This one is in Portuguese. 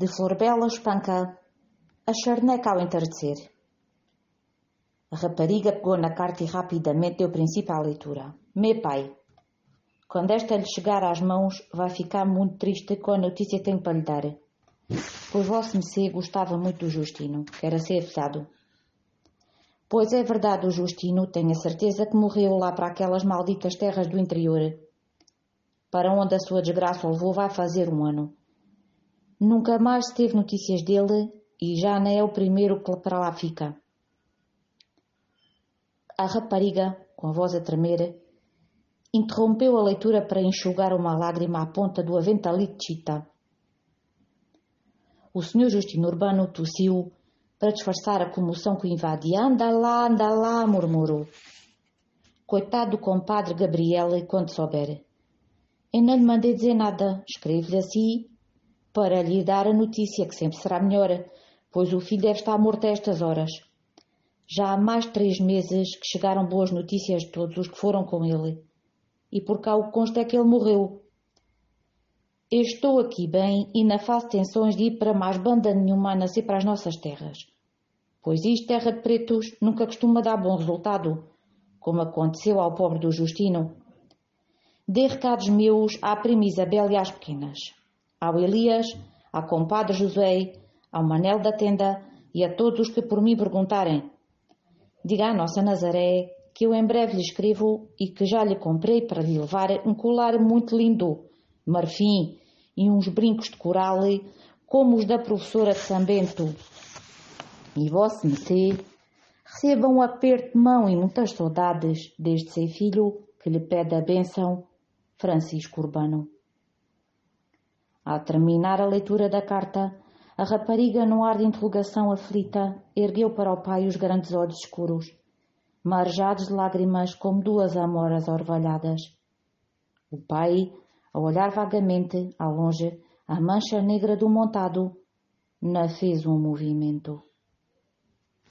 De Florbela espanca a charneca ao entardecer. A rapariga pegou na carta e rapidamente deu princípio à leitura. Meu pai, quando esta lhe chegar às mãos, vai ficar muito triste com a notícia que tenho para lhe dar. Pois vosso Messê gostava muito do Justino, que era ser afilhado. Pois é verdade, o Justino, tenho a certeza que morreu lá para aquelas malditas terras do interior. Para onde a sua desgraça o levou vai fazer um ano. Nunca mais teve notícias dele e já não é o primeiro que para lá fica. A rapariga, com a voz a tremer, interrompeu a leitura para enxugar uma lágrima à ponta do aventalito de chita. O senhor Justino Urbano tossiu para disfarçar a comoção que o invadia. Anda lá, anda lá, murmurou. Coitado do compadre Gabriela, quando souber. Eu não lhe mandei dizer nada. Escrevo-lhe assim para lhe dar a notícia, que sempre será melhor, pois o filho deve estar morto a estas horas. Já há mais três meses que chegaram boas notícias de todos os que foram com ele. E por cá o consta é que ele morreu. Eu estou aqui bem e não faço tensões de ir para mais banda nenhuma a nascer para as nossas terras. Pois isto, terra de pretos, nunca costuma dar bom resultado, como aconteceu ao pobre do Justino. Dê recados meus à prima Isabel e às pequenas, ao Elias, ao compadre José, ao Manel da tenda e a todos os que por mim perguntarem. Diga à nossa Nazaré que eu em breve lhe escrevo e que já lhe comprei para lhe levar um colar muito lindo, marfim e uns brincos de coral como os da professora de São Bento. E vosso Messê, receba um aperto de mão e muitas saudades desde seu filho que lhe pede a bênção, Francisco Urbano. Ao terminar a leitura da carta, a rapariga, num ar de interrogação aflita, ergueu para o pai os grandes olhos escuros, marejados de lágrimas como duas amoras orvalhadas. O pai, a olhar vagamente, ao longe, a mancha negra do montado, não fez um movimento.